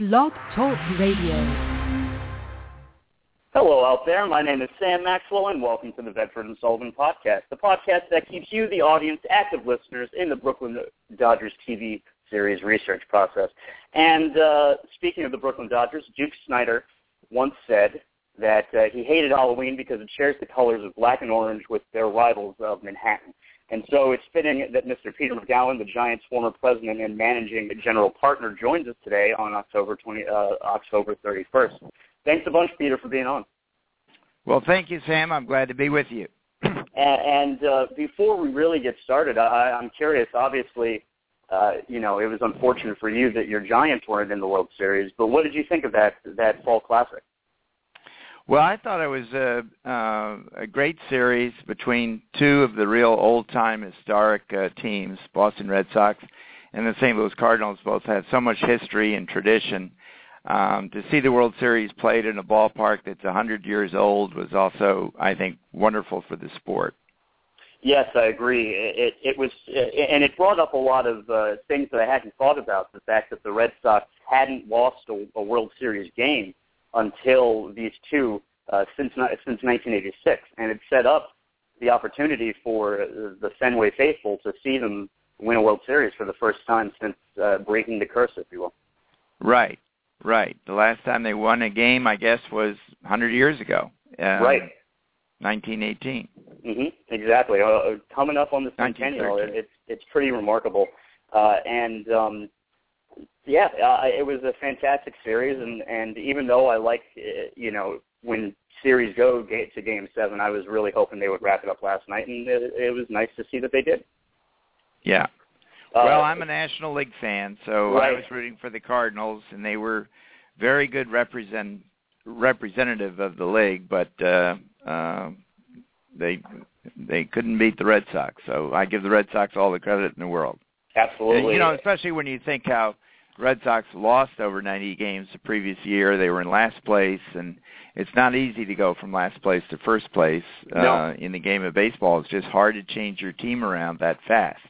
Blog Talk Radio. Hello out there. My name is Sam Maxwell, and welcome to the Bedford and Sullivan podcast, the podcast that keeps you, the audience, active listeners in the Brooklyn Dodgers TV series research process. And uh, speaking of the Brooklyn Dodgers, Duke Snider once said that uh, he hated Halloween because it shares the colors of black and orange with their rivals of Manhattan. And so it's fitting that Mr. Peter Magowan, the Giants' former president and managing general partner, joins us today on October 20, uh, October 31st. Thanks a bunch, Peter, for being on. Well, thank you, Sam. I'm glad to be with you. and, and uh, before we really get started, I, I'm curious. Obviously, uh, you know, it was unfortunate for you that your Giants weren't in the World Series. But what did you think of that that fall classic? Well, I thought it was a, uh, a great series between two of the real old-time historic uh, teams, Boston Red Sox and the St. Louis Cardinals. Both had so much history and tradition. Um, to see the World Series played in a ballpark that's 100 years old was also, I think, wonderful for the sport. Yes, I agree. It, it was, and it brought up a lot of uh, things that I hadn't thought about. The fact that the Red Sox hadn't lost a, a World Series game until these two uh, since since 1986, and it set up the opportunity for the Fenway faithful to see them win a World Series for the first time since uh, breaking the curse, if you will. Right, right. The last time they won a game, I guess, was 100 years ago. Um, right. 1918. Mm-hmm. Exactly. Uh, coming up on the centennial, it's it's pretty remarkable. Uh, and um, yeah, uh, it was a fantastic series, and and even though I like uh, you know when series go to Game Seven, I was really hoping they would wrap it up last night, and it, it was nice to see that they did. Yeah. Uh, well, I'm a National League fan, so right. I was rooting for the Cardinals, and they were very good represent representative of the league, but uh, uh, they they couldn't beat the Red Sox. So I give the Red Sox all the credit in the world. Absolutely. You know, especially when you think how Red Sox lost over 90 games the previous year. They were in last place, and it's not easy to go from last place to first place no. uh, in the game of baseball. It's just hard to change your team around that fast.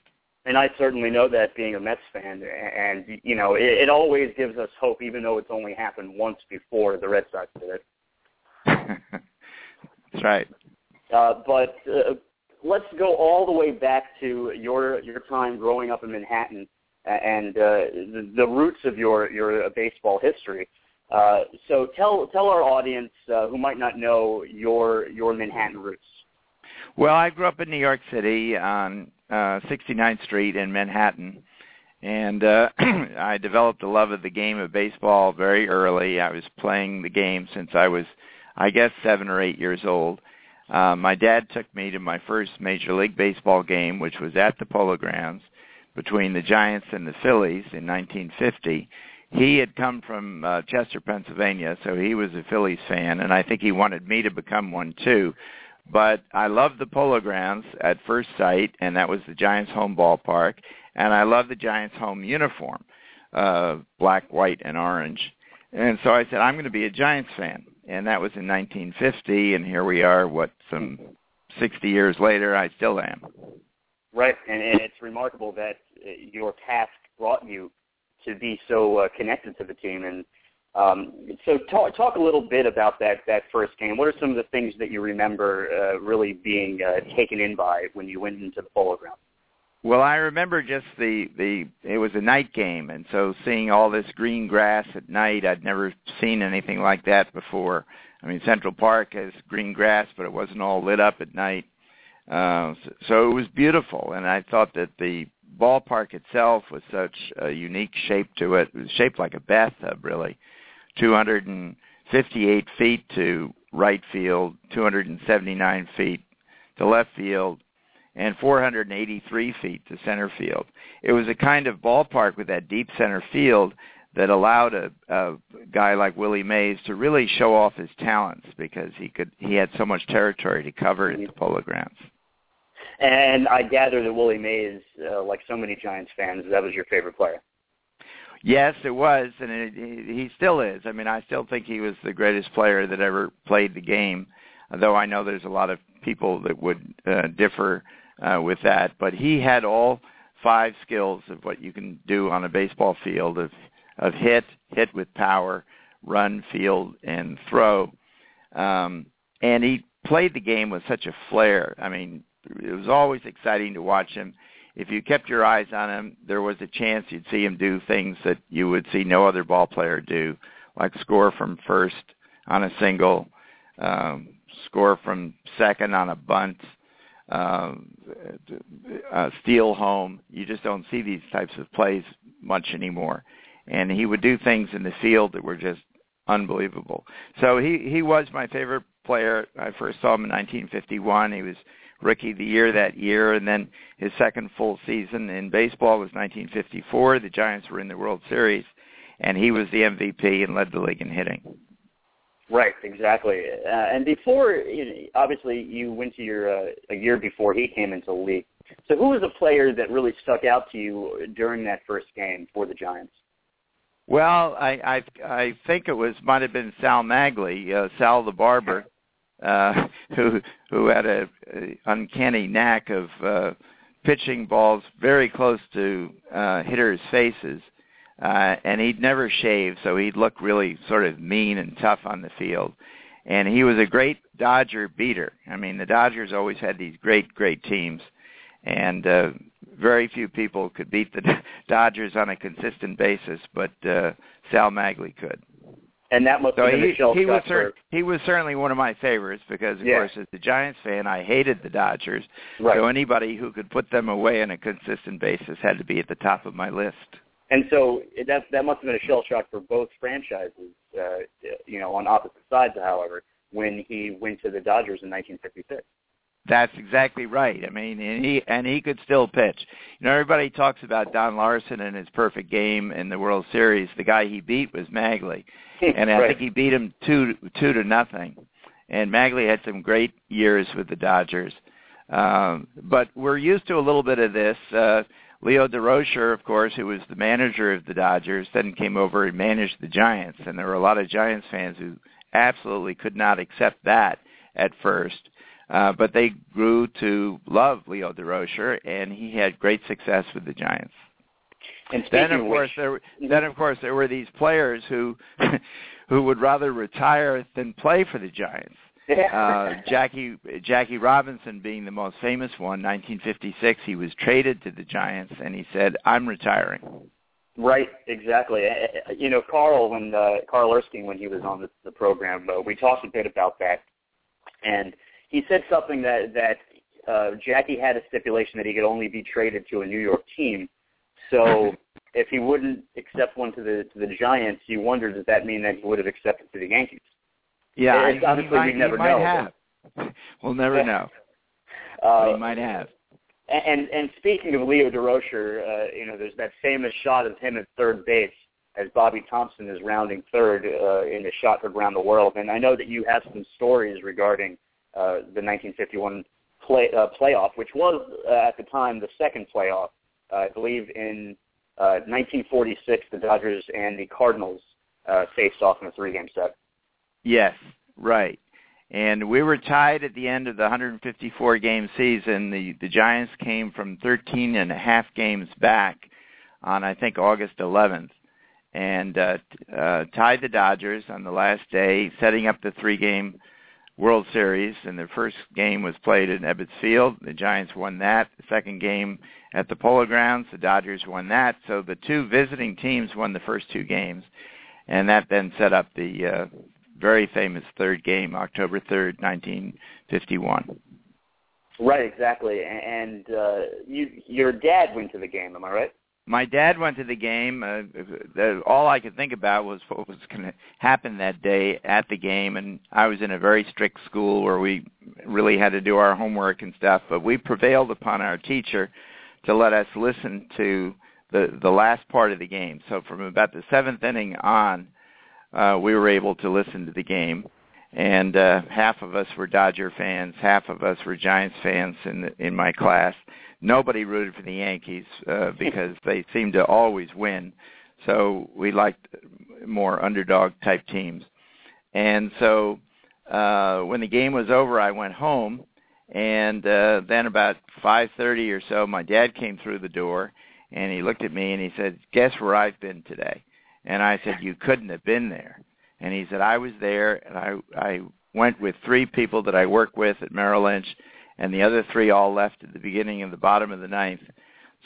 And I certainly know that being a Mets fan, and you know, it, it always gives us hope, even though it's only happened once before the Red Sox did it. That's right. Uh, but uh, let's go all the way back to your your time growing up in Manhattan and uh, the, the roots of your your baseball history. Uh, so tell tell our audience uh, who might not know your your Manhattan roots. Well, I grew up in New York City on uh, 69th Street in Manhattan, and uh, I developed a love of the game of baseball very early. I was playing the game since I was, I guess, seven or eight years old. Uh, my dad took me to my first Major League Baseball game, which was at the Polo Grounds between the Giants and the Phillies in 1950. He had come from uh, Chester, Pennsylvania, so he was a Phillies fan, and I think he wanted me to become one too. But I loved the Polo Grounds at first sight, and that was the Giants' home ballpark, and I loved the Giants' home uniform, uh, black, white, and orange. And so I said, I'm going to be a Giants fan. And that was in 1950, and here we are, what, some 60 years later, I still am. Right, and, and it's remarkable that uh, your task brought you to be so uh, connected to the team. And um, so, talk, talk a little bit about that that first game. What are some of the things that you remember uh, really being uh, taken in by when you went into the polo ground? Well, I remember just the the it was a night game, and so seeing all this green grass at night, I'd never seen anything like that before. I mean, Central Park has green grass, but it wasn't all lit up at night. So, so it was beautiful, and I thought that the ballpark itself was such a unique shape to it. It was shaped like a bathtub, really. 258 feet to right field, 279 feet to left field, and 483 feet to center field. It was a kind of ballpark with that deep center field that allowed a, a guy like Willie Mays to really show off his talents because he could he had so much territory to cover at the Polo Grounds. And I gather that Willie Mays, uh, like so many Giants fans, that was your favorite player. Yes, it was, and it, he still is. I mean, I still think he was the greatest player that ever played the game. Though I know there's a lot of people that would uh, differ uh, with that, but he had all five skills of what you can do on a baseball field of of hit, hit with power, run, field, and throw. Um, and he played the game with such a flair. I mean, it was always exciting to watch him. If you kept your eyes on him, there was a chance you'd see him do things that you would see no other ball player do, like score from first on a single, um, score from second on a bunt, um, uh, steal home. You just don't see these types of plays much anymore. And he would do things in the field that were just unbelievable. So he he was my favorite player. I first saw him in 1951. He was rookie of the year that year, and then his second full season in baseball was 1954. The Giants were in the World Series, and he was the MVP and led the league in hitting. Right, exactly. Uh, and before, you know, obviously, you went to your uh, a year before he came into the league. So, who was a player that really stuck out to you during that first game for the Giants? Well, I I, I think it was might have been Sal Maglie, uh, Sal the barber, uh, who who had a, a uncanny knack of uh, pitching balls very close to uh, hitters' faces uh, and he'd never shave, so he'd look really sort of mean and tough on the field. And he was a great Dodger beater. I mean, the Dodgers always had these great, great teams, and uh, very few people could beat the Dodgers on a consistent basis, but uh, Sal Maglie could. And that must so have been he, a shell he was for... he was certainly one of my favorites because, of Yeah. course, as a Giants fan, I hated the Dodgers. Right. So anybody who could put them away on a consistent basis had to be at the top of my list. And so that that must have been a shell shock for both franchises, uh, you know, on opposite sides. However, when he went to the Dodgers in 1956. That's exactly right. I mean, and he and he could still pitch. You know, everybody talks about Don Larsen and his perfect game in the World Series. The guy he beat was Maglie, and I right. think he beat him two two to nothing. And Maglie had some great years with the Dodgers. Um, but we're used to a little bit of this. Uh, Leo Durocher, of course, who was the manager of the Dodgers, then came over and managed the Giants, and there were a lot of Giants fans who absolutely could not accept that at first. Uh, but they grew to love Leo Durocher, and he had great success with the Giants. And Then, of course, which, there then of course there were these players who who would rather retire than play for the Giants. Uh, Jackie Jackie Robinson being the most famous one, 1956, he was traded to the Giants, and he said, "I'm retiring." Right, exactly. You know, Carl, when uh, Carl Erskine, when he was on the, the program, uh, we talked a bit about that, and he said something that that uh, Jackie had a stipulation that he could only be traded to a New York team. So if he wouldn't accept one to the to the Giants, you wonder does that mean that he would have accepted to the Yankees? Yeah, It's he obviously might, we never know. have. We'll never Yeah. know. Uh, he might have. And and speaking of Leo Durocher, uh, you know, there's that famous shot of him at third base as Bobby Thomson is rounding third uh, in a shot heard around the world. And I know that you have some stories regarding uh, the 1951 play uh, playoff, which was uh, at the time the second playoff. Uh, I believe in uh, 1946, the Dodgers and the Cardinals uh, faced off in a three-game set. Yes, right. And we were tied at the end of the 154 game season. The the Giants came from 13 and a half games back on I think August 11th and uh, uh tied the Dodgers on the last day setting up the three game World Series and the first game was played at Ebbets Field. The Giants won that. The second game at the Polo Grounds, the Dodgers won that. So the two visiting teams won the first two games and that then set up the uh very famous third game, October 3rd, 1951. Right, exactly. And uh, you, your dad went to the game. Am I right? My dad went to the game. Uh, the, all I could think about was what was going to happen that day at the game, and I was in a very strict school where we really had to do our homework and stuff. But we prevailed upon our teacher to let us listen to the the last part of the game. So from about the seventh inning on, uh, we were able to listen to the game, and uh, half of us were Dodger fans, half of us were Giants fans in the, in my class. Nobody rooted for the Yankees uh, because they seemed to always win, so we liked more underdog type teams. And so uh, when the game was over, I went home, and uh, then about 5:30 or so, my dad came through the door, and he looked at me and he said, "Guess where I've been today?" And I said, "You couldn't have been there." And he said, "I was there, and I I went with three people that I work with at Merrill Lynch, and the other three all left at the beginning and the bottom of the ninth.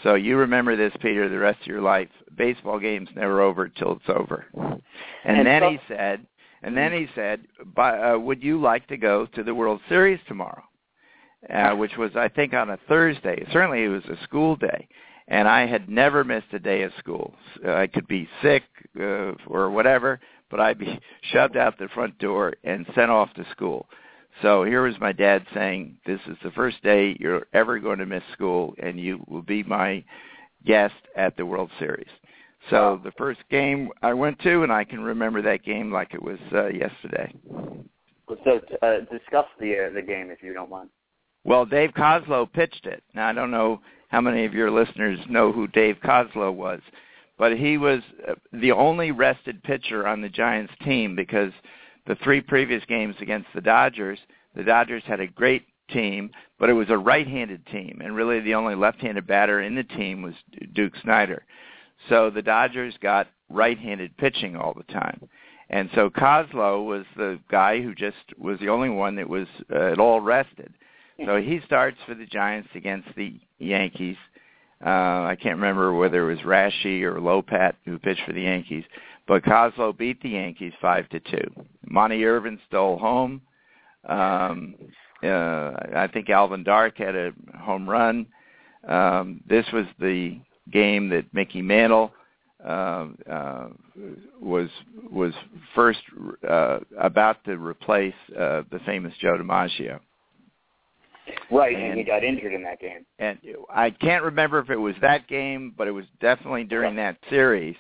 So you remember this, Peter, the rest of your life. Baseball game's never over till it's over." And, And then so- he said, and then he said, "But uh, would you like to go to the World Series tomorrow?" Uh, which was, I think, on a Thursday. Certainly, it was a school day, and I had never missed a day of school. Uh, I could be sick uh, or whatever, but I'd be shoved out the front door and sent off to school. So here was my dad saying, "This is the first day you're ever going to miss school, and you will be my guest at the World Series." So the first game I went to, and I can remember that game like it was uh, yesterday. So uh, discuss the uh, the game if you don't mind. Well, Dave Koslo pitched it. Now I don't know how many of your listeners know who Dave Koslo was, but he was uh, the only rested pitcher on the Giants team because the three previous games against the Dodgers, the Dodgers had a great team, but it was a right-handed team, and really the only left-handed batter in the team was Duke Snider. So the Dodgers got right-handed pitching all the time. And so Koslo was the guy who just was the only one that was uh, at all rested. So he starts for the Giants against the Yankees. Uh, I can't remember whether it was Raschi or Lopat who pitched for the Yankees, but Koslo beat the Yankees five to two. Monte Irvin stole home. Um, uh, I think Alvin Dark had a home run. Um, this was the game that Mickey Mantle uh, uh, was was first uh, about to replace uh, the famous Joe DiMaggio. Right, and, And- he got injured in that game. And I can't remember if it was that game, but it was definitely during that series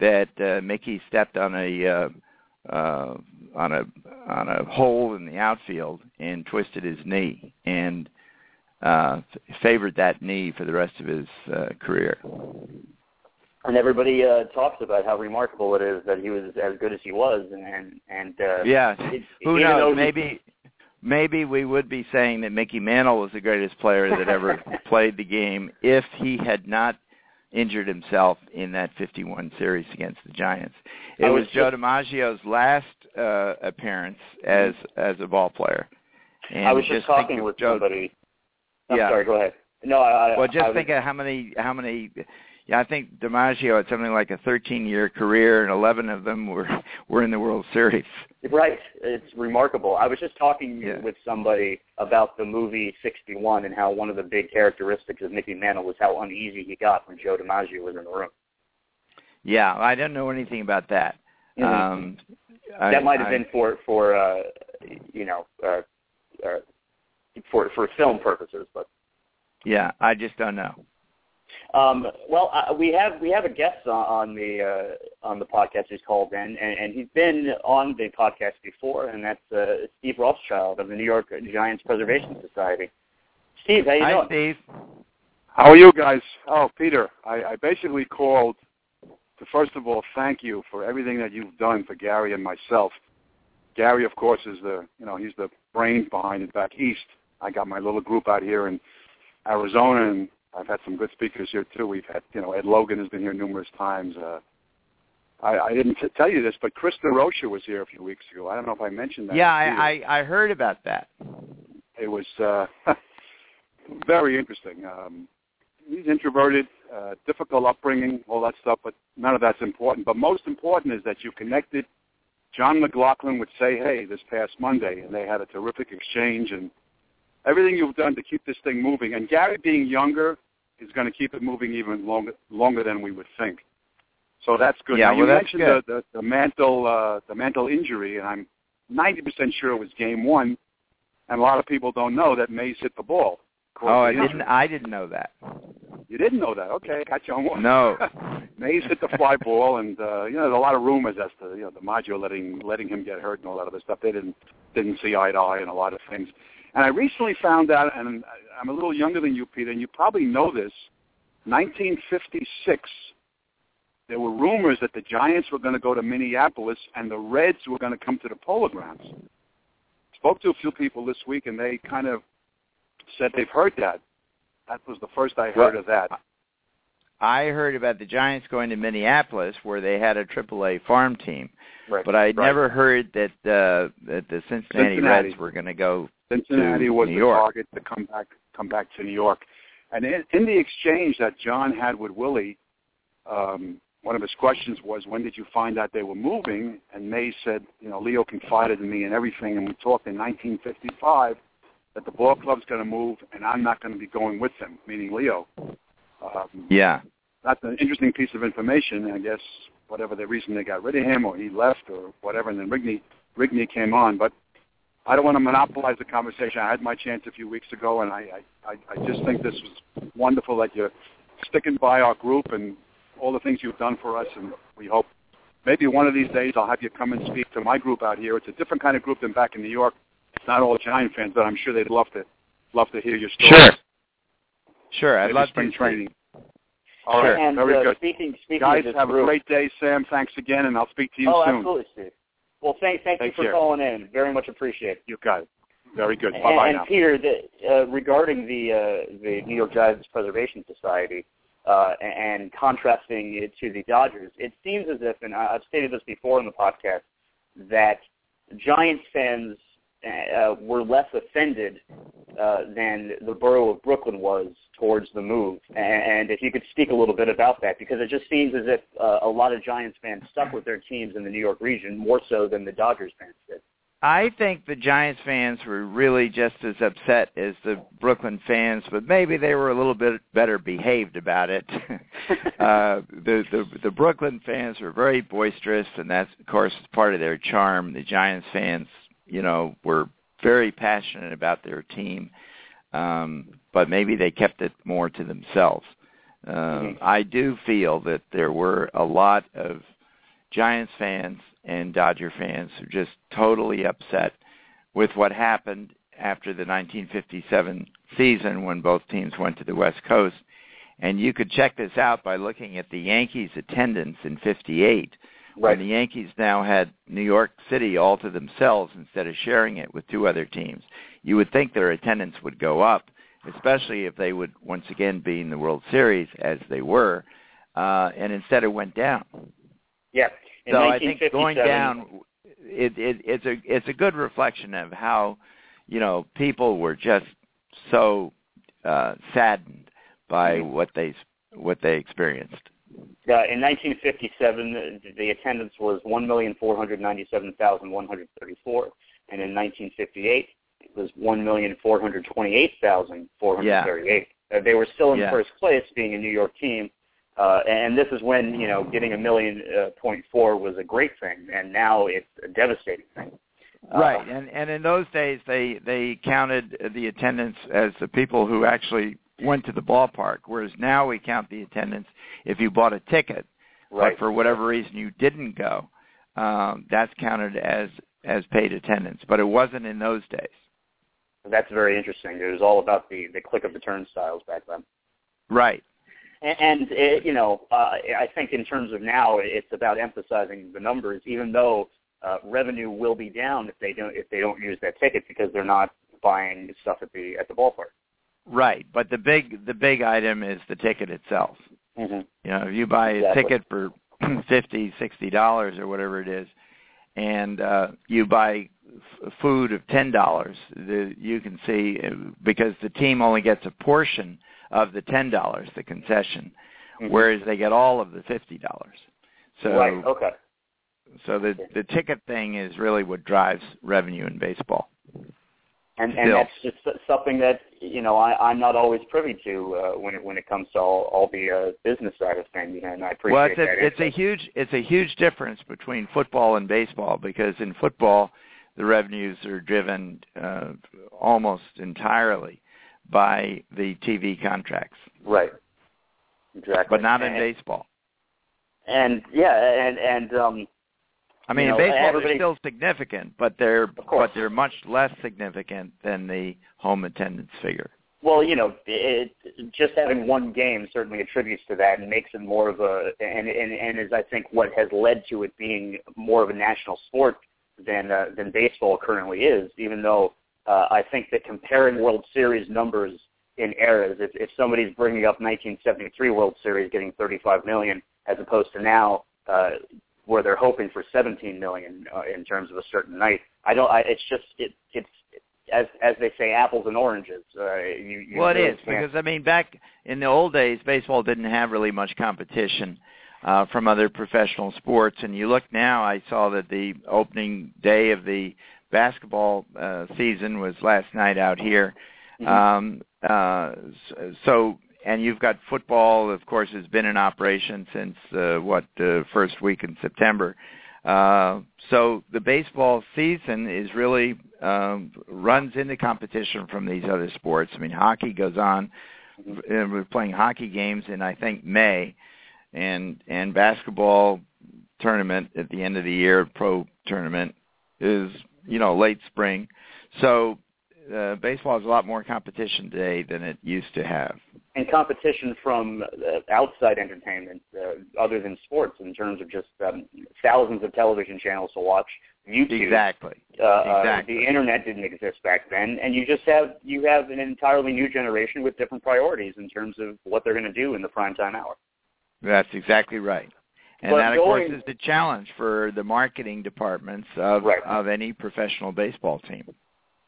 that uh, Mickey stepped on a uh, uh, on a on a hole in the outfield and twisted his knee and uh, favored that knee for the rest of his uh, career. And everybody uh, talks about how remarkable it is that he was as good as he was, and and, and uh, Yeah, it- who knows? he- Maybe maybe we would be saying that Mickey Mantle was the greatest player that ever played the game if he had not injured himself in that 51 series against the Giants. It was, was Joe just- DiMaggio's last uh, appearance as as a ball player. And I was just, think talking with Joe, somebody. I'm Yeah. sorry. Go ahead. No, I. I Well, just I was- think of how many how many. Yeah, I think DiMaggio had something like a 13-year career, and 11 of them were were in the World Series. Right. It's remarkable. I was just talking Yeah. with somebody about the movie 61 and how one of the big characteristics of Mickey Mantle was how uneasy he got when Joe DiMaggio was in the room. Yeah, I don't know anything about that. Mhm. Um, I- that might have I- been for for uh, you know uh, uh, for for film purposes, but Yeah, I just don't know. Um, well, uh, we have we have a guest on, on the uh, on the podcast who's called in, and, and he's been on the podcast before, and that's uh, Steve Rothschild of the New York Giants Preservation Society. Steve, how you Hi, doing? Steve. How are you guys? Oh, Peter, I, I basically called to first of all thank you for everything that you've done for Gary and myself. Gary, of course, is the you know he's the brains behind it back east. I got my little group out here in Arizona, and I've had some good speakers here too. We've had you know Ed Logan has been here numerous times. Uh, I, I didn't t- tell you this, but Chris Durocher was here a few weeks ago. I don't know if I mentioned that. Yeah. I, I I heard about that. it was uh, very interesting. Um, he's introverted, uh, difficult upbringing, all that stuff, but none of that's important. But most important is that you connected. John McLaughlin would say, "Hey, this past Monday," and they had a terrific exchange, and everything you've done to keep this thing moving. And Gary, being younger, is going to keep it moving even longer longer than we would think. So that's good. Yeah, now, you well, that's mentioned. The, the the mantle uh, the mantle injury, and I'm 90% sure it was game one. And a lot of people don't know that Mays hit the ball. Oh, I didn't I didn't know that. You didn't know that? Okay, got you on one. No. Mays hit the fly ball, and uh, you know there's a lot of rumors as to you know DiMaggio letting letting him get hurt and all that other stuff. They didn't didn't see eye to eye and a lot of things. And I recently found out, and I'm a little younger than you, Peter, and you probably know this. 1956, there were rumors that the Giants were going to go to Minneapolis and the Reds were going to come to the Polo Grounds. Spoke to a few people this week, and they kind of said they've heard that. That was the first I heard of that. I heard about the Giants going to Minneapolis where they had a AAA farm team. Right. But I'd Right. never heard that uh that the Cincinnati, Cincinnati. Reds were going to go Cincinnati was New the York. target to come back come back to New York. And in, in the exchange that John had with Willie, um, one of his questions was, "When did you find out they were moving?" And Mays said, "You know, Leo confided in me and everything." And we talked in 1955 that the ball club's going to move, and I'm not going to be going with them, meaning Leo. Um, Yeah. that's an interesting piece of information. I guess whatever the reason they got rid of him or he left or whatever, and then Rigney Rigney came on. But I don't want to monopolize the conversation. I had my chance a few weeks ago, and I I, I just think this was wonderful that you're sticking by our group and all the things you've done for us, and we hope maybe one of these days I'll have you come and speak to my group out here. It's a different kind of group than back in New York. It's not all Giant fans, but I'm sure they'd love to love to hear your story. Sure. Sure, I'd Maybe love spring to. training. All right, and very uh, good. speaking speaking Guys, of this have a great day, Sam. Thanks again, and I'll speak to you oh, soon. absolutely, Steve. Well, thank thank you for care. calling in. Very much appreciated. You got it. Very good. And, Bye bye and now. Peter, the, uh, regarding the uh, the New York Giants Preservation Society uh, and contrasting it to the Dodgers, it seems as if, and I've stated this before in the podcast, that Giants fans uh, were less offended uh, than the borough of Brooklyn was towards the move. And if you could speak a little bit about that, because it just seems as if uh, a lot of Giants fans stuck with their teams in the New York region more so than the Dodgers fans did. I think the Giants fans were really just as upset as the Brooklyn fans, but maybe they were a little bit better behaved about it. uh, the, the the Brooklyn fans were very boisterous, and that's of course part of their charm. The Giants fans, you know, were very passionate about their team, um, but maybe they kept it more to themselves. Um, Mhm. I do feel that there were a lot of Giants fans and Dodger fans who just totally upset with what happened after the 1957 season when both teams went to the West Coast. And you could check this out by looking at the Yankees' attendance in 58 when the Yankees now had New York City all to themselves instead of sharing it with two other teams. You would think their attendance would go up, especially if they would once again be in the World Series as they were, uh, and instead it went down. Yeah. In so I think going down, it, it, it's a it's a good reflection of how you know people were just so uh, saddened by Mhm. what they what they experienced. Uh, in 1957, the, the attendance was 1,497,134, and in 1958, it was 1,428,438. Uh, they were still in Yeah. first place, being a New York team, uh, and this is when you know getting a million uh, point four was a great thing, and now it's a devastating thing. Uh, Right, and and in those days they they counted the attendance as the people who actually went to the ballpark, whereas now we count the attendance if you bought a ticket, right. but for whatever reason you didn't go, um, that's counted as as paid attendance. But it wasn't in those days. That's very interesting. It was all about the the click of the turnstiles back then. Right. And, and it, you know, uh, I think in terms of now, it's about emphasizing the numbers, even though uh, revenue will be down if they don't if they don't use that ticket because they're not buying stuff at the at the ballpark. Right, but the big the big item is the ticket itself. Mm-hmm. You know, if you buy a ticket for fifty, sixty dollars or whatever it is, and uh, you buy f- food of ten dollars, you can see uh, because the team only gets a portion of the ten dollars, the concession, Mhm. whereas they get all of the fifty dollars. So, right. Okay. so the the ticket thing is really what drives revenue in baseball. And and Still. that's just something that you know I, I'm not always privy to uh, when it when it comes to all, all the uh, business side of things, You know, and I appreciate well, it's that. a, it's a huge it's a huge difference between football and baseball because in football the revenues are driven uh, almost entirely by the TV contracts, right. Exactly. but not in and, baseball. And yeah, and and um, I mean, you know, baseball they're still significant, but they're but they're much less significant than the home attendance figure. Well, you know, it, just having one game certainly attributes to that and makes it more of a and and and is I think what has led to it being more of a national sport than uh, than baseball currently is. Even though uh, I think that comparing World Series numbers in eras. If, if somebody's bringing up 1973 World Series getting 35 million, as opposed to now uh, where they're hoping for 17 million uh, in terms of a certain night, I don't. I, it's just it, it's as as they say, apples and oranges. Uh, you, you well, really it is because I mean, back in the old days, baseball didn't have really much competition uh, from other professional sports. And you look now, I saw that the opening day of the basketball uh, season was last night out here. Mm-hmm. Um, uh, so, and you've got football, of course, has been in operation since uh, what the first week in September. Uh, so the baseball season is really um, runs into competition from these other sports. I mean, hockey goes on. Mm-hmm. We're playing hockey games in I think May, and and basketball tournament at the end of the year, pro tournament is you know late spring. So uh, baseball has a lot more competition today than it used to have. And competition from uh, outside entertainment, uh, other than sports, in terms of just um, thousands of television channels to watch. YouTube. Exactly. Uh, exactly. Uh, the internet didn't exist back then, and you just have you have an entirely new generation with different priorities in terms of what they're going to do in the prime time hour. That's exactly right. And but that, of going, course, is the challenge for the marketing departments of right. of any professional baseball team.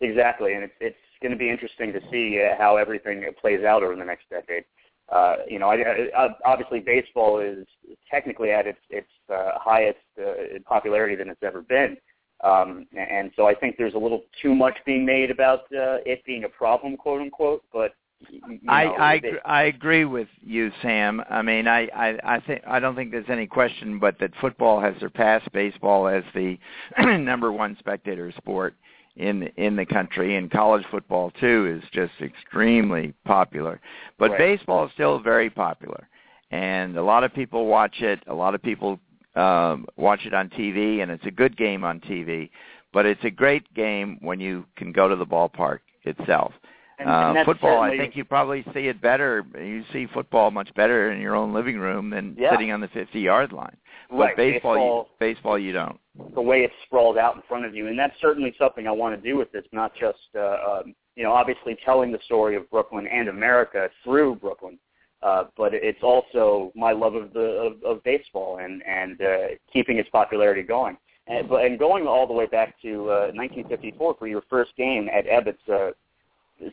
Exactly, and it's it's going to be interesting to see uh, how everything plays out over the next decade. Uh, you know, I, I, obviously baseball is technically at its its uh, highest uh, popularity than it's ever been, um, and so I think there's a little too much being made about uh, it being a problem, quote unquote. But you know, I I, it, I agree with you, Sam. I mean, I I I think I don't think there's any question, but that football has surpassed baseball as the number one spectator sport in in the country and college football too is just extremely popular. But right. baseball is still very popular and a lot of people watch it. A lot of people um watch it on TV and it's a good game on TV but it's a great game when you can go to the ballpark itself and, and uh, football, certainly... I think you probably see it better. You see football much better in your own living room than yeah. sitting on the 50-yard line. But right. baseball, baseball, you, baseball, you don't. The way it's sprawled out in front of you, and that's certainly something I want to do with this. Not just, uh, um, you know, obviously telling the story of Brooklyn and America through Brooklyn, uh, but it's also my love of the of, of baseball and and uh, keeping its popularity going. And, but and going all the way back to uh, 1954 for your first game at Ebbets. Uh,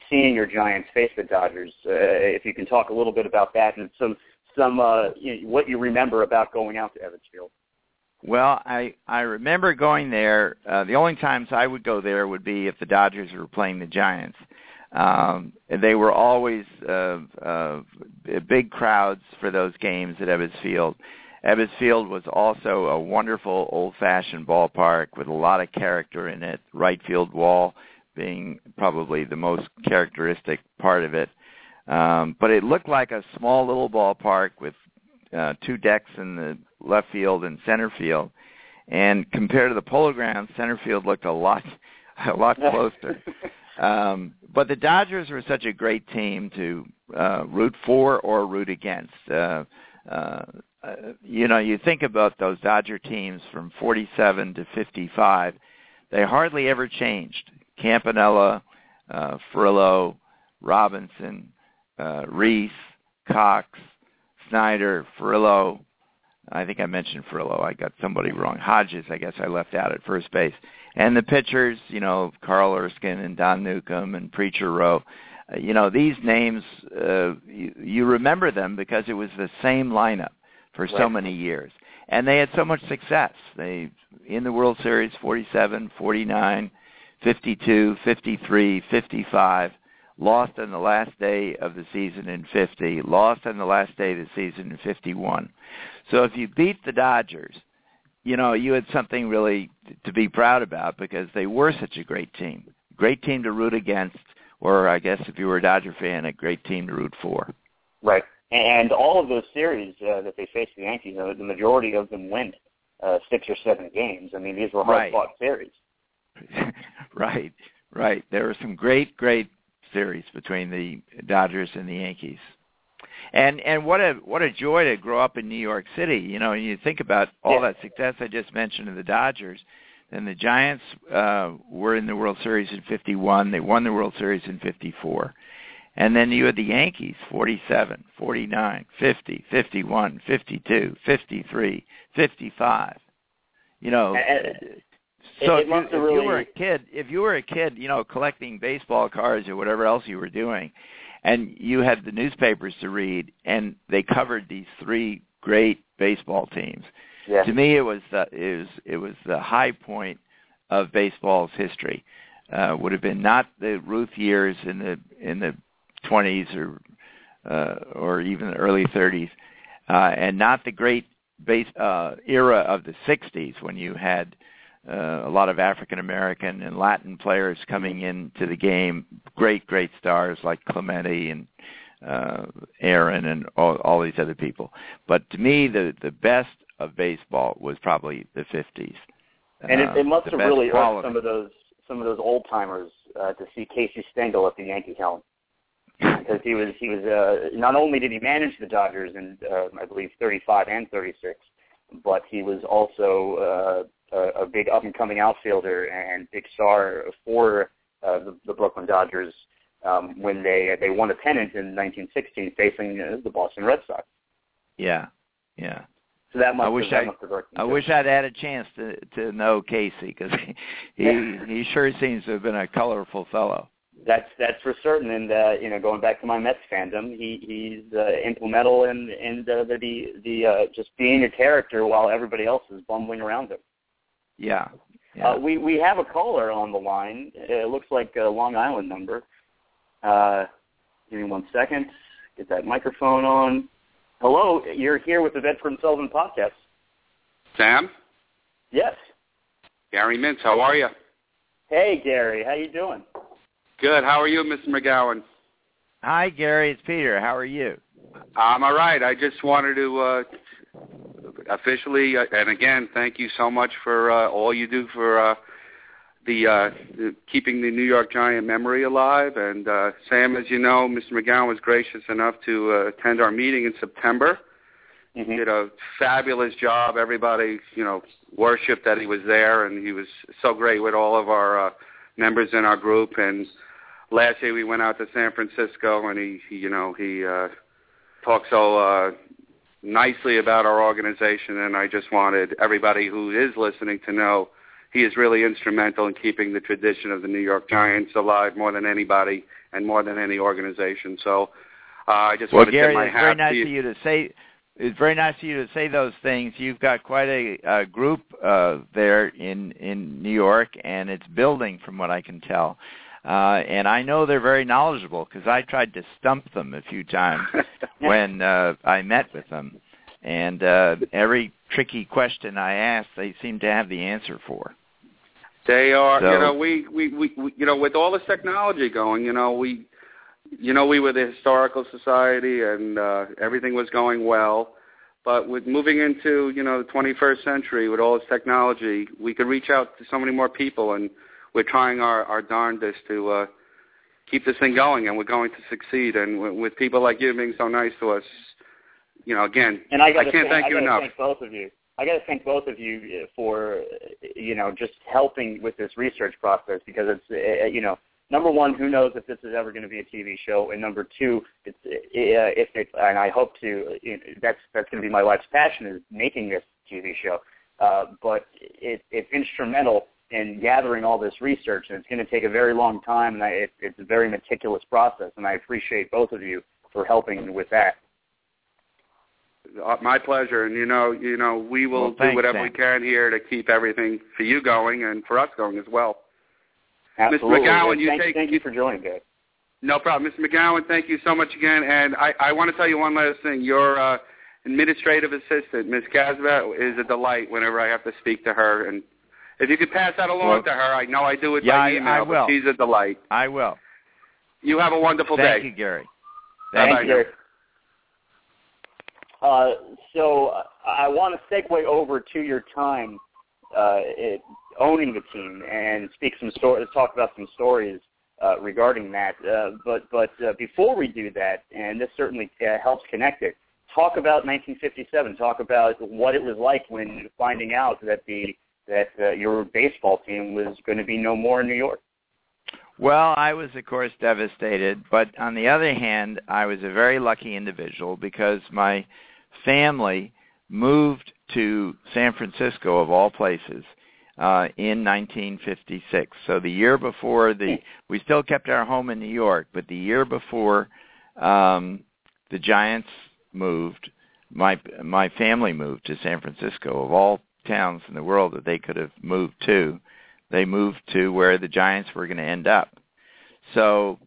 seeing your Giants face the Dodgers. Uh, if you can talk a little bit about that and some some uh, you know, what you remember about going out to Ebbets Field. Well, I I remember going there. Uh, the only times I would go there would be if the Dodgers were playing the Giants. Um, they were always uh, uh, big crowds for those games at Ebbets Field. Ebbets Field was also a wonderful old-fashioned ballpark with a lot of character in it. Right field wall being probably the most characteristic part of it. Um, but it looked like a small little ballpark with uh, two decks in the left field and center field. And compared to the Polo Grounds, center field looked a lot, a lot closer. um, but the Dodgers were such a great team to uh, root for or root against. Uh, uh, uh, you know, you think about those Dodger teams from 47 to 55, they hardly ever changed. Campanella, uh, Furillo, Robinson, uh, Reese, Cox, Snider, Furillo. I think I mentioned Furillo. I got somebody wrong. Hodges, I guess I left out at first base. And the pitchers, you know, Carl Erskine and Don Newcombe and Preacher Roe. Uh, you know, these names, uh, you, you remember them because it was the same lineup for right. so many years. And they had so much success. They in the World Series 47, 49, 52, 53, 55, lost on the last day of the season in 50, lost on the last day of the season in 51. So if you beat the Dodgers, you know, you had something really to be proud about because they were such a great team. Great team to root against, or I guess if you were a Dodger fan, a great team to root for. Right. And all of those series uh, that they faced the Yankees, uh, the majority of them went uh, six or seven games. I mean, these were hard-fought right. series. right, right. There were some great, great series between the Dodgers and the Yankees. And and what a what a joy to grow up in New York City. You know, and you think about all yeah. that success I just mentioned of the Dodgers. And the Giants uh, were in the World Series in '51. They won the World Series in '54, And then you had the Yankees, 47, 49, 50, 51, 52, 53, 55. You know, so if, you, if really... you were a kid, if you were a kid, you know, collecting baseball cards or whatever else you were doing, and you had the newspapers to read, and they covered these three great baseball teams. Yeah. To me, it was the it was it was the high point of baseball's history. Uh, would have been not the Ruth years in the in the 20s or uh, or even the early 30s, uh, and not the great base uh, era of the 60s when you had uh, a lot of African American and Latin players coming into the game. Great, great stars like Clemente and uh, Aaron and all, all these other people. But to me, the the best of baseball was probably the 50s. And it, it must uh, have really hurt some of those some of those old timers uh, to see Casey Stengel at the Yankee helm because he was he was uh, not only did he manage the Dodgers in uh, I believe 35 and 36, but he was also uh, a, a big up and coming outfielder and big star for uh, the, the Brooklyn Dodgers um, when they they won a pennant in 1916 facing uh, the Boston Red Sox. Yeah, yeah. So that must I wish have, I, I wish I'd had a chance to to know Casey because he he, he sure seems to have been a colorful fellow. That's that's for certain, and uh, you know, going back to my Mets fandom, he he's uh, implemental in in the the, the uh, just being a character while everybody else is bumbling around him. Yeah. yeah. Uh, we we have a caller on the line. It looks like a Long Island number. Uh, give me one second. Get that microphone on. Hello, you're here with the Bedford and Sullivan podcast. Sam? Yes. Gary Mintz, how are you? Hey, Gary, how you doing? Good. How are you, Mr. Magowan? Hi, Gary. It's Peter. How are you? I'm all right. I just wanted to uh, officially, uh, and again, thank you so much for uh, all you do for uh, the, uh, the keeping the New York Giant memory alive. And uh, Sam, as you know, Mr. Magowan was gracious enough to uh, attend our meeting in September. Mm-hmm. Did a fabulous job. Everybody, you know, worshipped that he was there, and he was so great with all of our uh, members in our group. And last year we went out to San Francisco, and he, he you know, he uh, talked so uh, nicely about our organization. And I just wanted everybody who is listening to know he is really instrumental in keeping the tradition of the New York Giants alive more than anybody and more than any organization. So uh, I just well, want to Gary, tip my it's hat very nice to of you to say. It's very nice of you to say those things. You've got quite a, a group uh, there in in New York, and it's building, from what I can tell. Uh, and I know they're very knowledgeable because I tried to stump them a few times when uh, I met with them, and uh, every tricky question I asked, they seem to have the answer for. They are, So- you know, we, we, we, we, you know, with all this technology going, you know, we, you know, we were the historical society and uh, everything was going well. But with moving into, you know, the 21st century with all this technology, we could reach out to so many more people, and we're trying our, our darndest to uh, keep this thing going, and we're going to succeed. And with, with people like you being so nice to us, you know, again, And I, I can't thank, you enough. Thank both of you. I got to thank both of you uh, for, uh, you know, just helping with this research process because it's, uh, you know, number one, who knows if this is ever going to be a TV show, and number two, it's uh, if it, and I hope to, you know, that's that's going to be my life's passion is making this TV show. Uh, but it, it's instrumental in gathering all this research, and it's going to take a very long time, and I, it, it's a very meticulous process, and I appreciate both of you for helping with that. Uh, My pleasure, and you know, you know, we will Well, do whatever we can here to keep everything for you going and for us going as well. Absolutely. Mr. Magowan, And you thank, take- thank you for joining, guys. No problem, Mr. Magowan. Thank you so much again, and I, I want to tell you one last thing. Your uh, administrative assistant, Ms. Casva, is a delight whenever I have to speak to her, and if you could pass that along Well- to her, I know I do it Yeah, by I- email, I will. but she's a delight. I will. You have a wonderful Thank day. Thank you, Gary. Bye-bye Thank now. you. Uh, so uh, I want to segue over to your time uh, it, owning the team and speak some stories, talk about some stories uh, regarding that. Uh, but but uh, before we do that, and this certainly uh, helps connect it, talk about 1957. Talk about what it was like when finding out that the that uh, your baseball team was going to be no more in New York. Well, I was, of course, devastated, but on the other hand, I was a very lucky individual because my family moved to San Francisco, of all places, uh, in 1956. So the year before the, we still kept our home in New York, but the year before um, the Giants moved, my my family moved to San Francisco. Of all towns in the world that they could have moved to, they moved to where the Giants were going to end up. So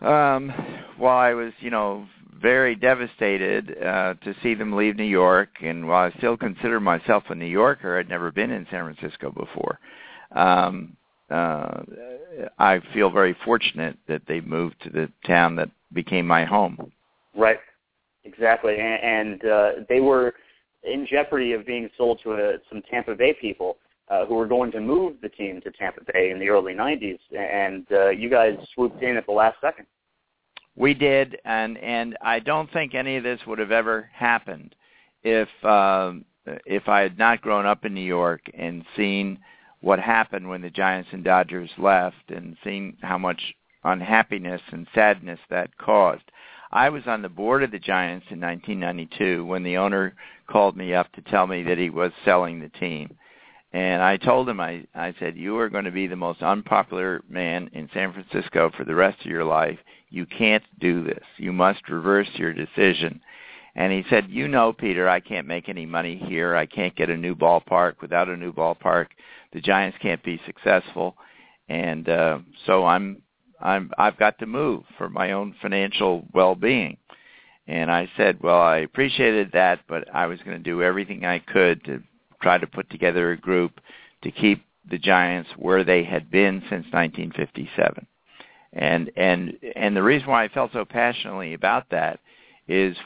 um while I was, you know, very devastated uh to see them leave New York and while I still consider myself a New Yorker, I'd never been in San Francisco before. Um uh I feel very fortunate that they moved to the town that became my home. Right. Exactly. And, and uh they were in jeopardy of being sold to a, some Tampa Bay people uh, who were going to move the team to Tampa Bay in the early 90s, and uh, you guys swooped in at the last second. We did, and and I don't think any of this would have ever happened if um, if I had not grown up in New York and seen what happened when the Giants and Dodgers left, and seen how much unhappiness and sadness that caused. I was on the board of the Giants in 1992 when the owner called me up to tell me that he was selling the team. And I told him, I, I said, you are going to be the most unpopular man in San Francisco for the rest of your life. You can't do this. You must reverse your decision. And he said, you know, Peter, I can't make any money here. I can't get a new ballpark. Without a new ballpark, the Giants can't be successful. And uh, so I'm, I'm, I've got to move for my own financial well-being. And I said, well, I appreciated that, but I was going to do everything I could to try to put together a group to keep the Giants where they had been since 1957. And and and the reason why I felt so passionately about that is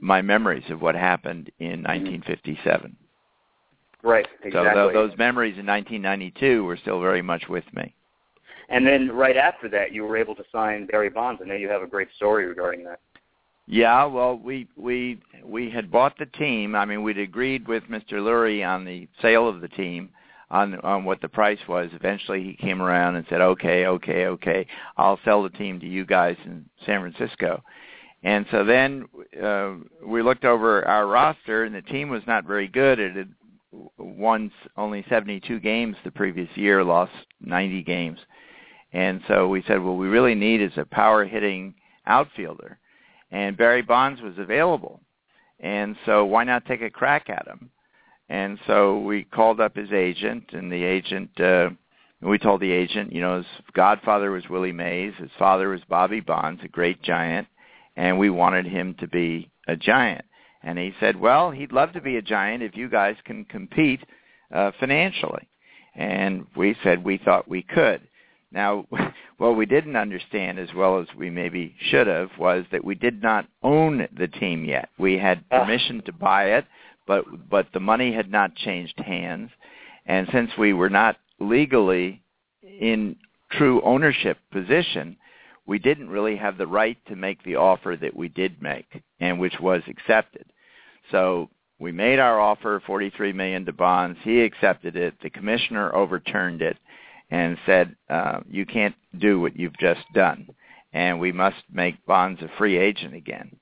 my memories of what happened in mm-hmm. 1957. Right, exactly. So th- those memories in 1992 were still very much with me. And then right after that, you were able to sign Barry Bonds. I know you have a great story regarding that. Yeah, well, we we we had bought the team. I mean, we'd agreed with Mr. Lurie on the sale of the team, on on what the price was. Eventually, he came around and said, "Okay, okay, okay, I'll sell the team to you guys in San Francisco." And so then uh, we looked over our roster, and the team was not very good. It had won only 72 games the previous year, lost 90 games, and so we said, "Well, we really need is a power hitting outfielder." And Barry Bonds was available. And so why not take a crack at him? And so we called up his agent, and the agent, uh, we told the agent, you know, his godfather was Willie Mays, his father was Bobby Bonds, a great giant, and we wanted him to be a giant. And he said, well, he'd love to be a giant if you guys can compete uh, financially. And we said we thought we could. Now, what we didn't understand as well as we maybe should have was that we did not own the team yet. We had ah. permission to buy it, but but the money had not changed hands, and since we were not legally in true ownership position, we didn't really have the right to make the offer that we did make and which was accepted. So we made our offer, 43 million to Bonds. He accepted it. The commissioner overturned it and said, uh, you can't do what you've just done, and we must make Bonds a free agent again.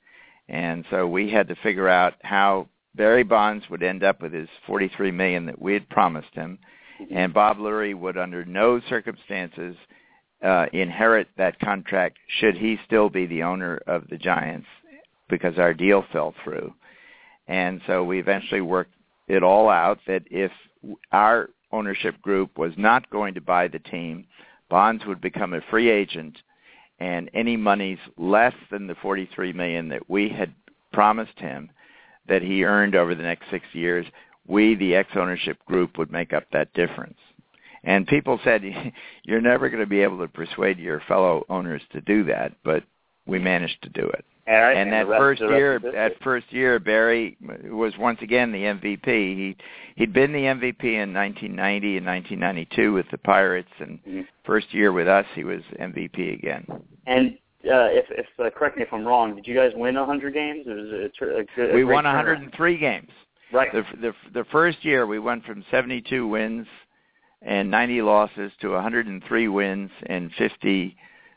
And so we had to figure out how Barry Bonds would end up with his 43 million that we had promised him, mm-hmm. and Bob Lurie would under no circumstances uh, inherit that contract should he still be the owner of the Giants because our deal fell through. And so we eventually worked it all out that if our ownership group was not going to buy the team, Bonds would become a free agent, and any monies less than the 43 million that we had promised him that he earned over the next six years, we, the ex-ownership group, would make up that difference. And people said, you're never going to be able to persuade your fellow owners to do that, but we managed to do it. Right, and, and that first year, that first year, Barry was once again the MVP. He he'd been the MVP in 1990 and 1992 with the Pirates, and mm-hmm. first year with us, he was MVP again. And uh, if, if uh, correct me if I'm wrong, did you guys win 100 games? It was a, a, a, a we won turnaround. 103 games. Right. The, the the first year we went from 72 wins and 90 losses to 103 wins and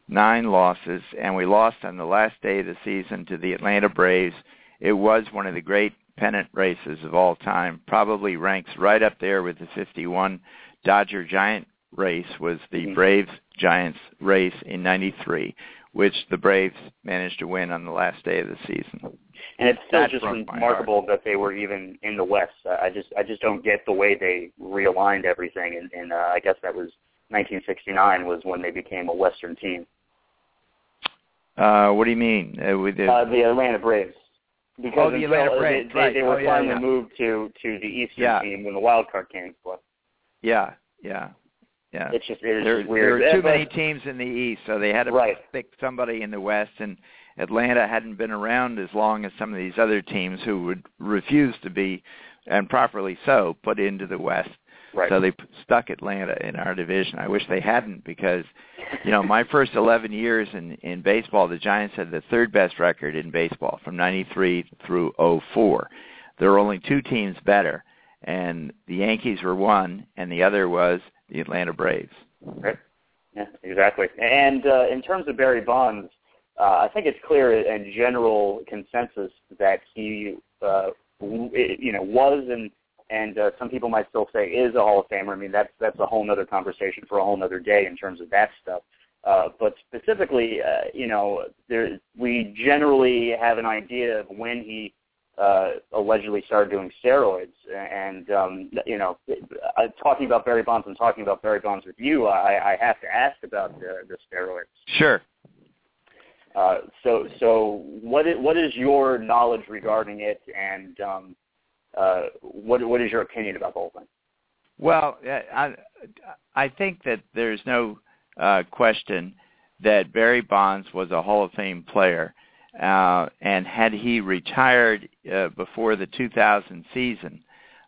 59 losses, and we lost on the last day of the season to the Atlanta Braves. It was one of the great pennant races of all time. Probably ranks right up there with the 51 Dodger Giant race was the mm-hmm. Braves Giants race in 93, which the Braves managed to win on the last day of the season. And it's still just remarkable that they were even in the West. I just I just don't get the way they realigned everything and, and uh, I guess that was 1969 was when they became a Western team. Uh, what do you mean? Uh, with the, uh, the Atlanta Braves. Because oh, the Atlanta Braves. They, right. they, they were oh, finally yeah. moved to to the Eastern yeah. team when the wild card came play. Yeah, yeah, yeah. It's just it's there, just weird. There were too but, many teams in the East, so they had to right. pick somebody in the West, and Atlanta hadn't been around as long as some of these other teams who would refuse to be, and properly so, put into the West. Right. So they stuck Atlanta in our division. I wish they hadn't because, you know, my first 11 years in in baseball, the Giants had the third best record in baseball from 93 through 04. There were only two teams better, and the Yankees were one, and the other was the Atlanta Braves. Right. Yeah, exactly. And uh, in terms of Barry Bonds, uh, I think it's clear and general consensus that he, uh, you know, was and and uh, some people might still say is a Hall of Famer. I mean, that's that's a whole other conversation for a whole other day in terms of that stuff. Uh, but specifically, uh, you know, there, we generally have an idea of when he uh, allegedly started doing steroids. And um, you know, uh, talking about Barry Bonds and talking about Barry Bonds with you, I, I have to ask about the, the steroids. Sure. Uh, so, so what is, what is your knowledge regarding it, and um, uh, what what is your opinion about the whole thing? Well, I I think that there's no uh, question that Barry Bonds was a Hall of Fame player, uh, and had he retired uh, before the 2000 season,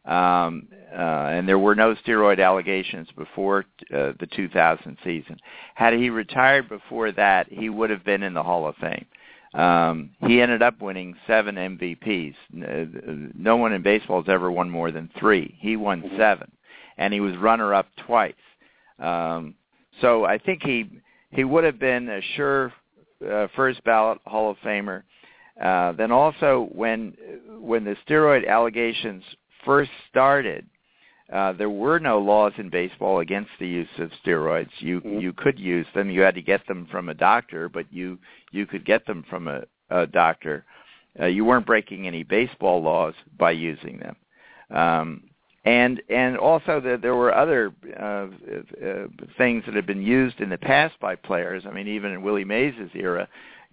um, uh, and there were no steroid allegations before uh, the 2000 season. Had he retired before that, he would have been in the Hall of Fame. Um, he ended up winning seven MVPs. No one in baseball has ever won more than three. He won Mm-hmm. seven, and he was runner-up twice. Um, so I think he he would have been a sure uh, first ballot Hall of Famer. Uh, then also when when the steroid allegations first started, uh, there were no laws in baseball against the use of steroids. You Mhm. you could use them. You had to get them from a doctor, but you you could get them from a, a doctor. Uh, you weren't breaking any baseball laws by using them. Um, and and also that there were other uh, uh, things that had been used in the past by players. I mean, even in Willie Mays' era,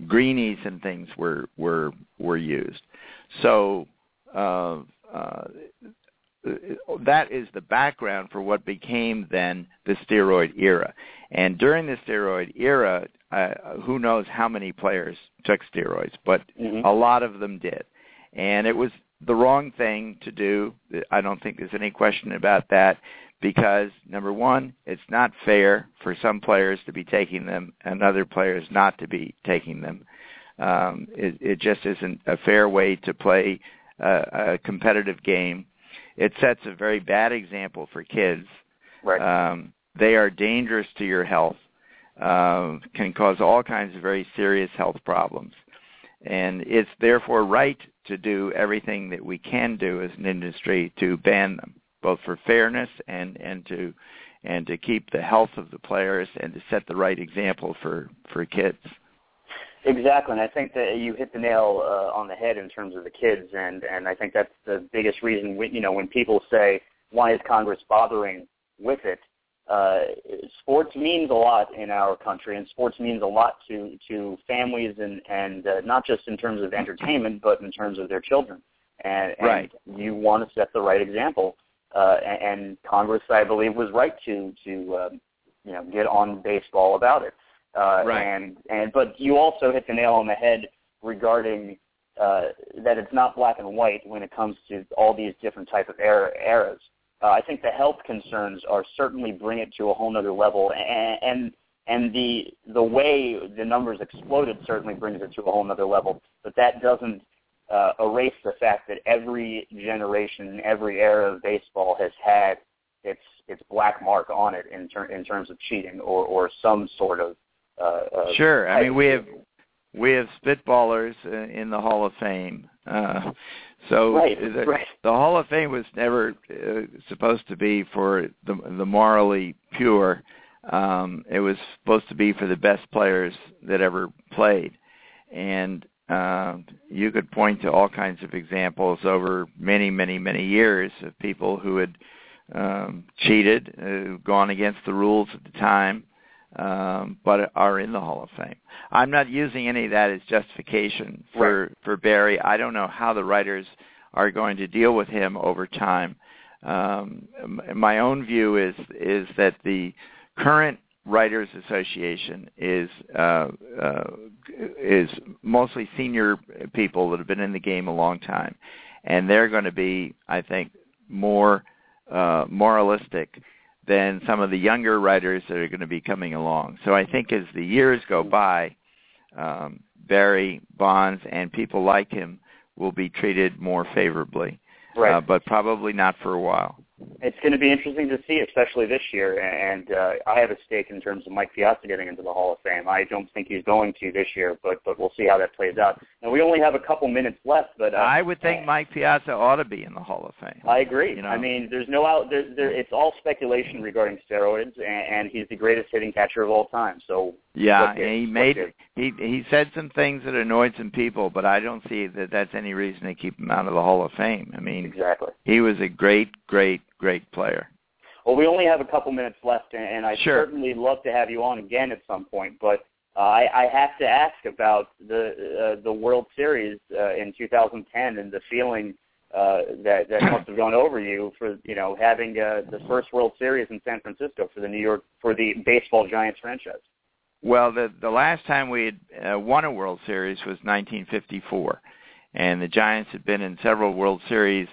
greenies and things were were were used. So uh, uh, that is the background for what became then the steroid era. And during the steroid era, uh, who knows how many players took steroids, but Mhm. a lot of them did. And it was the wrong thing to do. I don't think there's any question about that because number one, it's not fair for some players to be taking them and other players not to be taking them. Um, it, it just isn't a fair way to play a, a competitive game. It sets a very bad example for kids. Right. Um, they are dangerous to your health, uh, can cause all kinds of very serious health problems. And it's therefore right to do everything that we can do as an industry to ban them, both for fairness and, and to and to keep the health of the players and to set the right example for, for kids. Exactly, and I think that you hit the nail uh, on the head in terms of the kids, and and I think that's the biggest reason. We, you know, when people say why is Congress bothering with it, uh, sports means a lot in our country, and sports means a lot to to families, and and uh, not just in terms of entertainment, but in terms of their children. And, and Right. you want to set the right example, uh, and, and Congress, I believe, was right to to um, you know get on baseball about it. Uh, Right. And and but you also hit the nail on the head regarding uh, that it's not black and white when it comes to all these different type of era, eras. Uh, I think the health concerns are certainly bring it to a whole nother level, and and, and the the way the numbers exploded certainly brings it to a whole nother level. But that doesn't uh, erase the fact that every generation, every era of baseball has had its its black mark on it in ter- in terms of cheating or or some sort of. Uh, uh, sure, I mean we have we have spitballers in the Hall of Fame. Uh, so right, the, right. the Hall of Fame was never uh, supposed to be for the the morally pure. Um, it was supposed to be for the best players that ever played, and uh, you could point to all kinds of examples over many, many, many years of people who had um, cheated, uh, gone against the rules at the time, um, but are in the Hall of Fame. I'm not using any of that as justification for right. for Barry. I don't know how the writers are going to deal with him over time. Um, my own view is is that the current Writers Association is uh, uh, is mostly senior people that have been in the game a long time, and they're going to be, I think, more uh, moralistic than some of the younger writers that are going to be coming along. So I think as the years go by, um, Barry Bonds and people like him will be treated more favorably, right. uh, but probably not for a while it's going to be interesting to see, especially this year. And uh, I have a stake in terms of Mike Piazza getting into the Hall of Fame. I don't think he's going to this year, but but we'll see how that plays out. And we only have a couple minutes left, but uh, I would think Mike Piazza ought to be in the Hall of Fame. I agree. You know? I mean, there's no out. There, there, it's all speculation regarding steroids, and, and he's the greatest hitting catcher of all time. So yeah, and he made he he said some things that annoyed some people, but I don't see that that's any reason to keep him out of the Hall of Fame. I mean, exactly. He was a great, great, great player. Well, we only have a couple minutes left, and I'd sure. certainly love to have you on again at some point. But uh, I, I have to ask about the uh, the World Series uh, in 2010 and the feeling uh, that that must have gone over you for you know having uh, the first World Series in San Francisco for the New York for the baseball Giants franchise. Well, the the last time we had uh, won a World Series was 1954, and the Giants had been in several World Series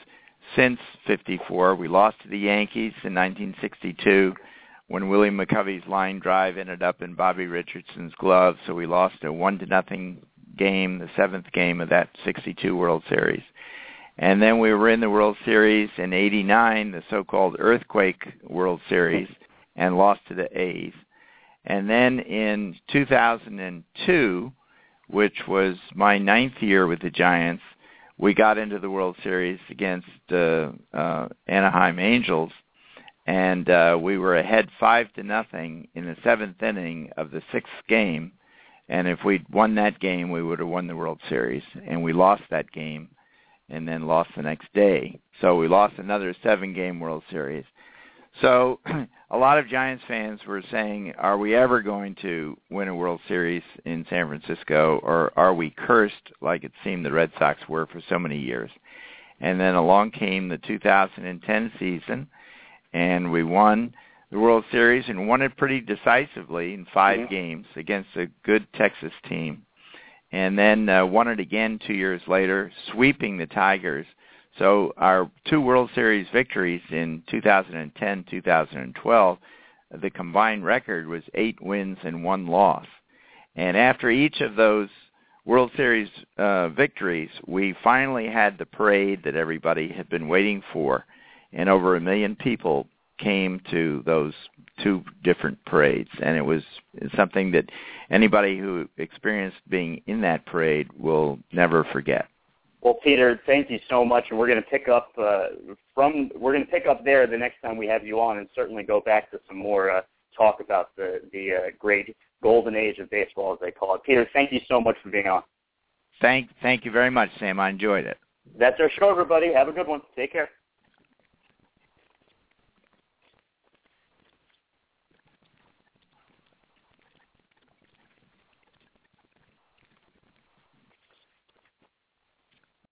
since 54. We lost to the Yankees in 1962 when Willie McCovey's line drive ended up in Bobby Richardson's glove, so we lost a one to nothing game, the seventh game of that 62 World Series. And then we were in the World Series in 89, the so-called Earthquake World Series, and lost to the A's. And then in 2002, which was my ninth year with the Giants, we got into the World Series against uh, uh, Anaheim Angels, and uh, we were ahead five to nothing in the seventh inning of the sixth game. And if we'd won that game, we would have won the World Series. And we lost that game, and then lost the next day. So we lost another seven-game World Series. So a lot of Giants fans were saying, are we ever going to win a World Series in San Francisco, or are we cursed like it seemed the Red Sox were for so many years? And then along came the 2010 season, and we won the World Series and won it pretty decisively in 5 Mhm. games against a good Texas team. And then uh, won it again two years later, sweeping the Tigers – so our two World Series victories in 2010, 2012, the combined record was eight wins and one loss. And after each of those World Series uh, victories, we finally had the parade that everybody had been waiting for, and over a million people came to those two different parades, and it was something that anybody who experienced being in that parade will never forget. Well, Peter, thank you so much, and we're going to pick up uh, from we're going to pick up there the next time we have you on, and certainly go back to some more uh, talk about the the uh, great golden age of baseball, as they call it. Peter, thank you so much for being on. Thank thank you very much, Sam. I enjoyed it. That's our show, everybody. Have a good one. Take care.